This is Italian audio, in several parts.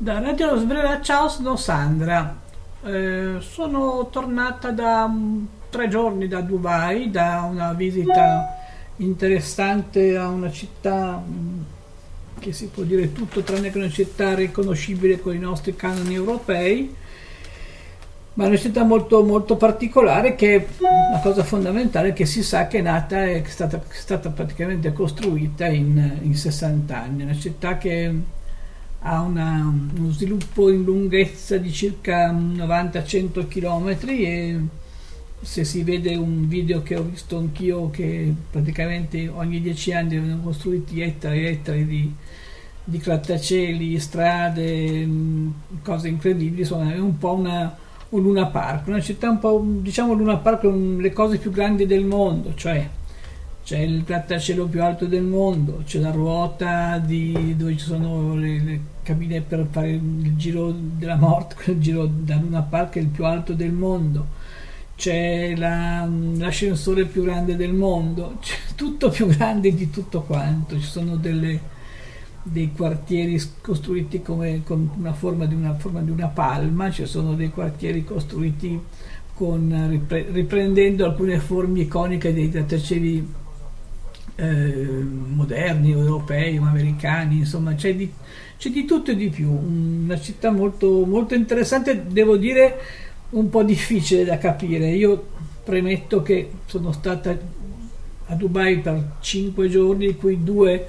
Da Radio Svela, ciao, sono Sandra. Eh, sono tornata da um, tre giorni da Dubai, da una visita interessante a una città um, che si può dire tutto tranne che una città riconoscibile con i nostri canoni europei ma una città molto, molto particolare che la cosa fondamentale è che si sa che è nata e che è stata, è stata praticamente costruita in, in, 60 anni, una città che ha una, uno sviluppo in lunghezza di circa 90-100 km e se si vede un video che ho visto anch'io che praticamente ogni 10 anni vengono costruiti ettari e ettari di, di grattacieli, strade, cose incredibili, insomma è un po' una un Luna Park, una città un po', diciamo Luna Park è le cose più grandi del mondo, cioè c'è il grattacielo più alto del mondo, c'è la ruota di, dove ci sono le, le, cabine per fare il giro della morte, il giro da Luna Park è il più alto del mondo, c'è la, l'ascensore più grande del mondo, c'è tutto più grande di tutto quanto, ci sono delle dei quartieri costruiti come, con una forma di una, forma di una palma, ci sono dei quartieri costruiti con, riprendendo alcune forme iconiche dei grattacieli eh, moderni, europei, americani, insomma c'è di, c'è di, tutto e di più, una città molto, molto interessante, devo dire un po' difficile da capire. Io premetto che sono stata a Dubai per cinque giorni, di cui due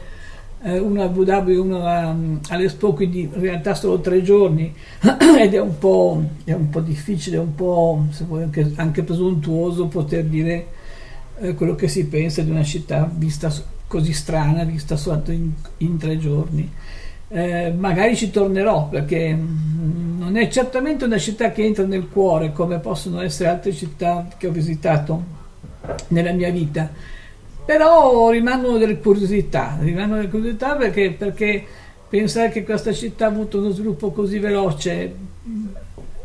eh, uno a Abu Dhabi e uno a, all'Expo, quindi in realtà solo tre giorni ed è un po', è un po difficile, un po' se vuoi anche, anche presuntuoso poter dire eh, quello che si pensa di una città vista così strana, vista soltanto in, in tre giorni. Eh, magari ci tornerò perché mm, non è certamente una città che entra nel cuore come possono essere altre città che ho visitato nella mia vita però rimangono delle curiosità, rimangono delle curiosità perché, perché pensare che questa città ha avuto uno sviluppo così veloce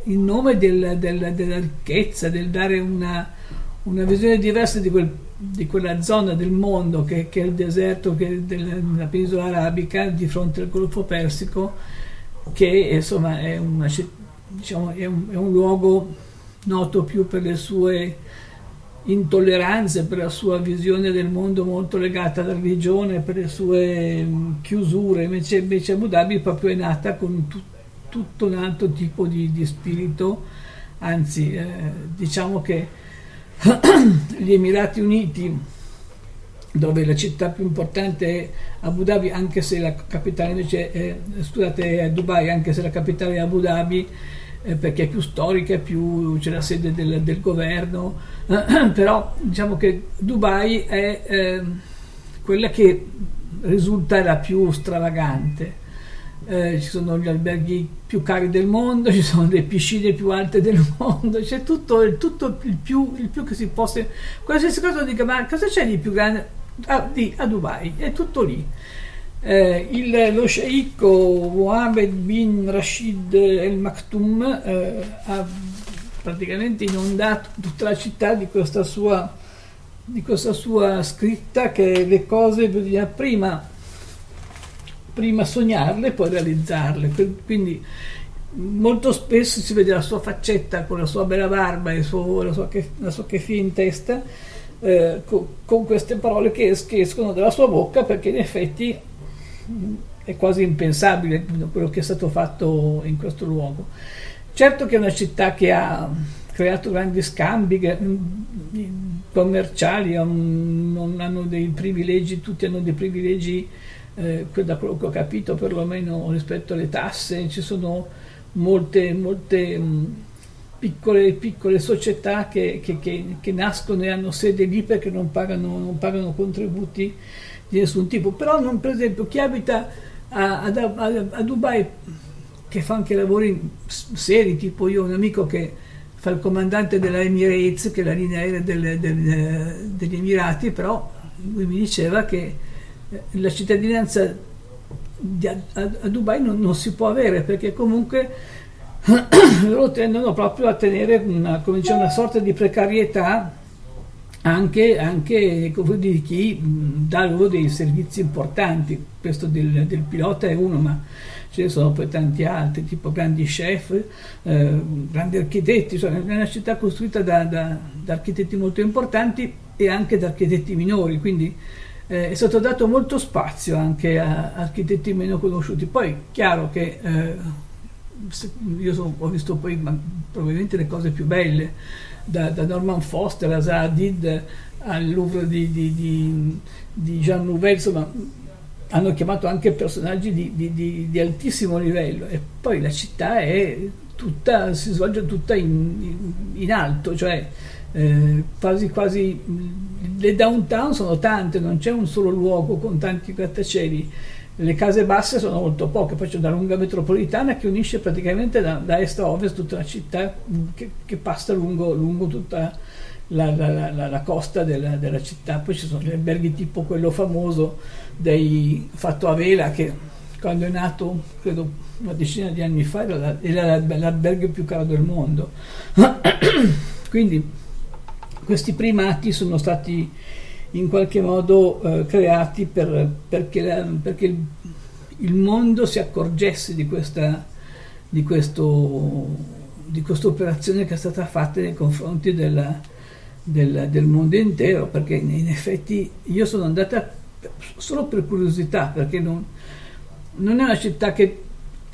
in nome del, del, della ricchezza, del dare una, una visione diversa di, quel, di, quella zona del mondo che, che è il deserto che della penisola arabica di fronte al Golfo Persico, che insomma è, una, diciamo, è, un, è un luogo noto più per le sue intolleranze, per la sua visione del mondo molto legata alla religione, per le sue mm, chiusure, invece, invece Abu Dhabi proprio è nata con tu, tutto un altro tipo di, di spirito, anzi eh, diciamo che gli Emirati Uniti, dove la città più importante è Abu Dhabi, anche se la capitale invece è, scusate, è Dubai, anche se la capitale è Abu Dhabi, eh, perché è più storica, più, c'è la sede del, del governo, però diciamo che Dubai è eh, quella che risulta la più stravagante. Eh, ci sono gli alberghi più cari del mondo, ci sono le piscine più alte del mondo, c'è tutto, tutto il, più, il, più, che si possa. Qualsiasi cosa dica, ma cosa c'è di più grande a, ah, di, a Dubai? È tutto lì eh, il, lo sceicco Mohammed bin Rashid El Maktoum eh, ha praticamente inondato tutta la città di questa sua, di questa sua scritta che le cose bisogna prima, prima sognarle e poi realizzarle. Quindi molto spesso si vede la sua faccetta con la sua bella barba e la sua, la sua keffia in testa eh, con, con, queste parole che, es- che escono dalla sua bocca perché in effetti è quasi impensabile quello che è stato fatto in questo luogo. Certo che è una città che ha creato grandi scambi mm, commerciali, non hanno dei privilegi, tutti hanno dei privilegi, eh, da quello che ho capito perlomeno rispetto alle tasse, ci sono molte, molte mm, piccole, piccole società che, che, che, che, nascono e hanno sede lì perché non pagano, non pagano contributi di nessun tipo, però non, per esempio chi abita a, a, a, Dubai che fa anche lavori seri, tipo io ho un amico che fa il comandante della Emirates, che è la linea aerea del, del, degli Emirati, però lui mi diceva che la cittadinanza di, a, a, Dubai non, non, si può avere perché comunque loro tendono proprio a tenere una, diciamo, una sorta di precarietà anche, anche di chi dà loro dei servizi importanti, questo del, del, pilota è uno, ma ce ne sono poi tanti altri, tipo grandi chef, eh, grandi architetti, cioè, è una città costruita da, da, da, architetti molto importanti e anche da architetti minori, quindi eh, è stato dato molto spazio anche a architetti meno conosciuti. Poi chiaro che eh, io sono, ho visto poi probabilmente le cose più belle, da, da Norman Foster a Zaha Hadid al Louvre di, di, di, di Jean Nouvel, insomma hanno chiamato anche personaggi di, altissimo livello e poi la città è tutta, si svolge tutta in, in, in alto, cioè eh, quasi quasi le downtown sono tante, non c'è un solo luogo con tanti grattacieli, le case basse sono molto poche, poi c'è una lunga metropolitana che unisce praticamente da, da est a ovest tutta la città che, che passa lungo, lungo tutta la, la, la, la costa della, della, città, poi ci sono gli alberghi tipo quello famoso dei, fatto a vela che quando è nato, credo una decina di anni fa, era, l'albergo più caro del mondo. Quindi questi primati sono stati in qualche modo eh, creati per, perché, la, perché il, il, mondo si accorgesse di questa, di, questo, di questa operazione che è stata fatta nei confronti della, del, del, mondo intero, perché in effetti io sono andata solo per curiosità, perché non, non è una città che,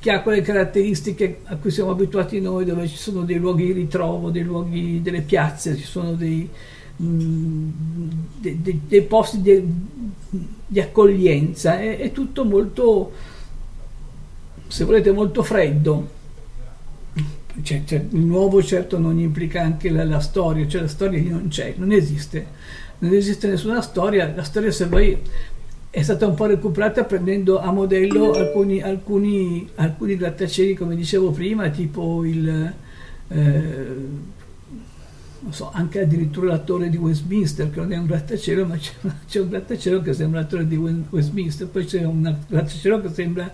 che, ha quelle caratteristiche a cui siamo abituati noi, dove ci sono dei luoghi di ritrovo, dei luoghi, delle piazze, ci sono dei, mh, mm, dei, dei, posti di, di accoglienza, è, è tutto molto, se volete, molto freddo. Cioè, cioè, il nuovo certo non implica anche la, la storia, cioè la storia non c'è, non esiste. Non esiste nessuna storia, la storia se vuoi è stata un po' recuperata prendendo a modello alcuni, alcuni, alcuni grattacieli, come dicevo prima, tipo il, eh, so, anche addirittura l'attore di Westminster, che non è un grattacielo, ma c'è, c'è un grattacielo che sembra l'attore di Westminster, poi c'è un grattacielo che sembra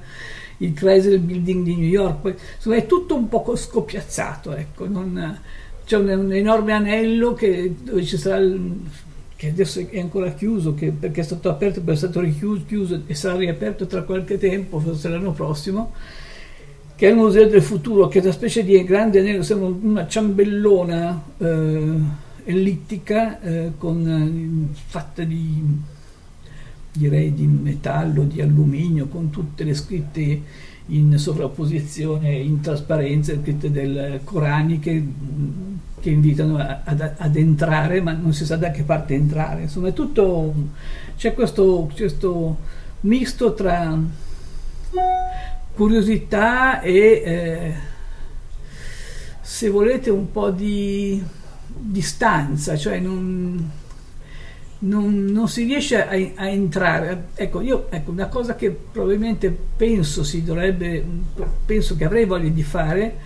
il Chrysler Building di New York, poi, insomma è tutto un po' scoppiazzato, ecco, non, c'è un, un, enorme anello che, dove ci sarà il che adesso è ancora chiuso che, perché è stato aperto poi è stato richiuso chiuso, e sarà riaperto tra qualche tempo, forse l'anno prossimo, che è il Museo del Futuro, che è una specie di grande anello, sembra una ciambellona eh, ellittica eh, con, eh, fatta di, direi, di metallo, di alluminio, con tutte le scritte in sovrapposizione, in trasparenza, scritte del coraniche che invitano ad, ad, entrare, ma non si sa da che parte entrare. Insomma, è tutto. c'è questo, questo misto tra curiosità e eh, se volete un po' di distanza, cioè non, non, non si riesce a, a, entrare. Ecco, io ecco, una cosa che probabilmente penso si dovrebbe, penso che avrei voglia di fare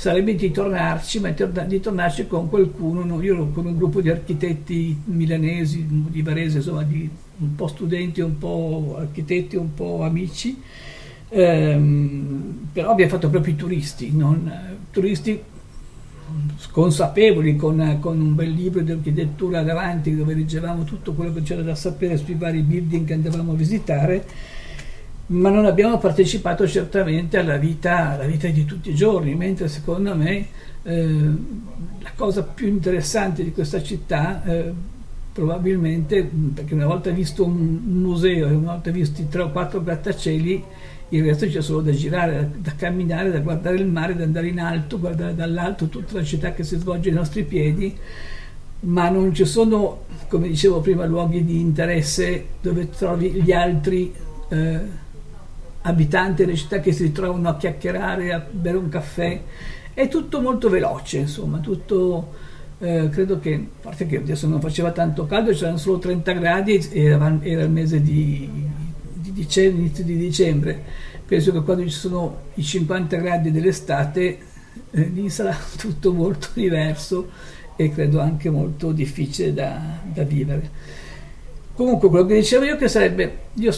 sarebbe di tornarci, ma di tornarci con qualcuno, no? io con un gruppo di architetti milanesi, di Varese, insomma, di un po' studenti, un po' architetti, un po' amici, ehm, però abbiamo fatto proprio i turisti, non, turisti consapevoli con, con, un bel libro di architettura davanti dove leggevamo tutto quello che c'era da sapere sui vari building che andavamo a visitare ma non abbiamo partecipato certamente alla vita, alla vita di tutti i giorni, mentre secondo me eh, la cosa più interessante di questa città eh, probabilmente, perché una volta visto un museo e una volta visti tre o quattro grattacieli, il resto c'è solo da girare, da, camminare, da guardare il mare, da andare in alto, guardare dall'alto tutta la città che si svolge ai nostri piedi, ma non ci sono, come dicevo prima, luoghi di interesse dove trovi gli altri. Eh, abitanti delle città che si ritrovano a chiacchierare, a bere un caffè, è tutto molto veloce, insomma, tutto, eh, credo che, a parte che adesso non faceva tanto caldo, c'erano solo 30 gradi, era, era il mese di, di dicembre, inizio di dicembre, penso che quando ci sono i 50 gradi dell'estate, eh, lì sarà tutto molto diverso e credo anche molto difficile da, da vivere. Comunque quello che dicevo io che sarebbe, io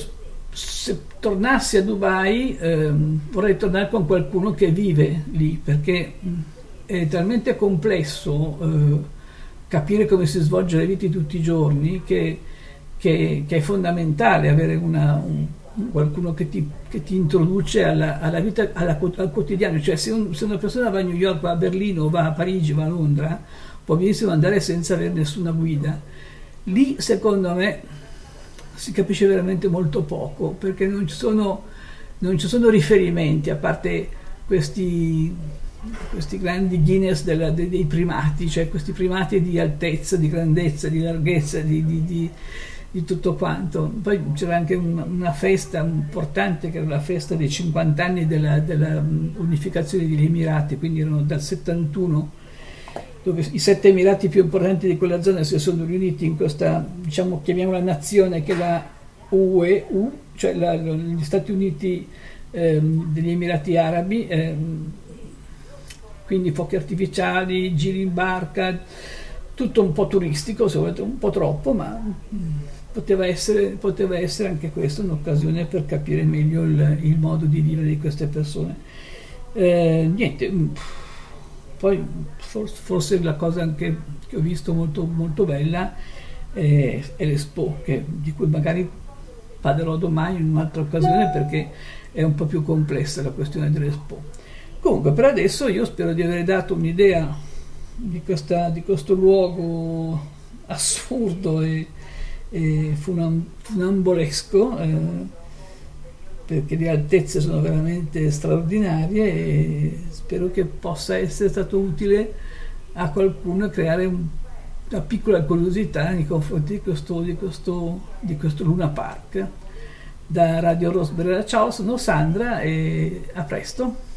se tornassi a Dubai ehm, vorrei tornare con qualcuno che vive lì perché è talmente complesso eh, capire come si svolge la vita di tutti i giorni che, che, che è fondamentale avere una, un, qualcuno che ti, che ti introduce alla, alla vita, alla, al quotidiano, cioè se, un, se, una persona va a New York, va a Berlino, va a Parigi, va a Londra, può benissimo andare senza avere nessuna guida. Lì secondo me si capisce veramente molto poco perché non ci sono, non ci sono riferimenti a parte questi, questi grandi Guinness della, dei, dei, primati, cioè questi primati di altezza, di grandezza, di larghezza, di, di, di di tutto quanto. Poi c'era anche una, una, festa importante che era la festa dei 50 anni della, della unificazione degli Emirati, quindi erano dal 71 dove i sette Emirati più importanti di quella zona si sono riuniti in questa, diciamo, chiamiamola nazione che è la UEU, cioè la, gli Stati Uniti ehm, degli Emirati Arabi, ehm, quindi fuochi artificiali, giri in barca, tutto un po' turistico, un po' troppo, ma poteva essere, poteva essere anche questa un'occasione per capire meglio il, il, modo di vivere di queste persone. Eh, niente, poi forse, forse, la cosa anche che ho visto molto, molto bella è, è l'Expo, che, di cui magari parlerò domani in un'altra occasione perché è un po' più complessa la questione dell'Expo. Comunque per adesso io spero di aver dato un'idea di, questa, di questo luogo assurdo e, e funam, funambolesco eh, perché le altezze sono veramente straordinarie e spero che possa essere stato utile a qualcuno creare un, una piccola curiosità nei confronti di questo, di questo, di questo Luna Park. Da Radio Rosberg, ciao, sono Sandra e a presto.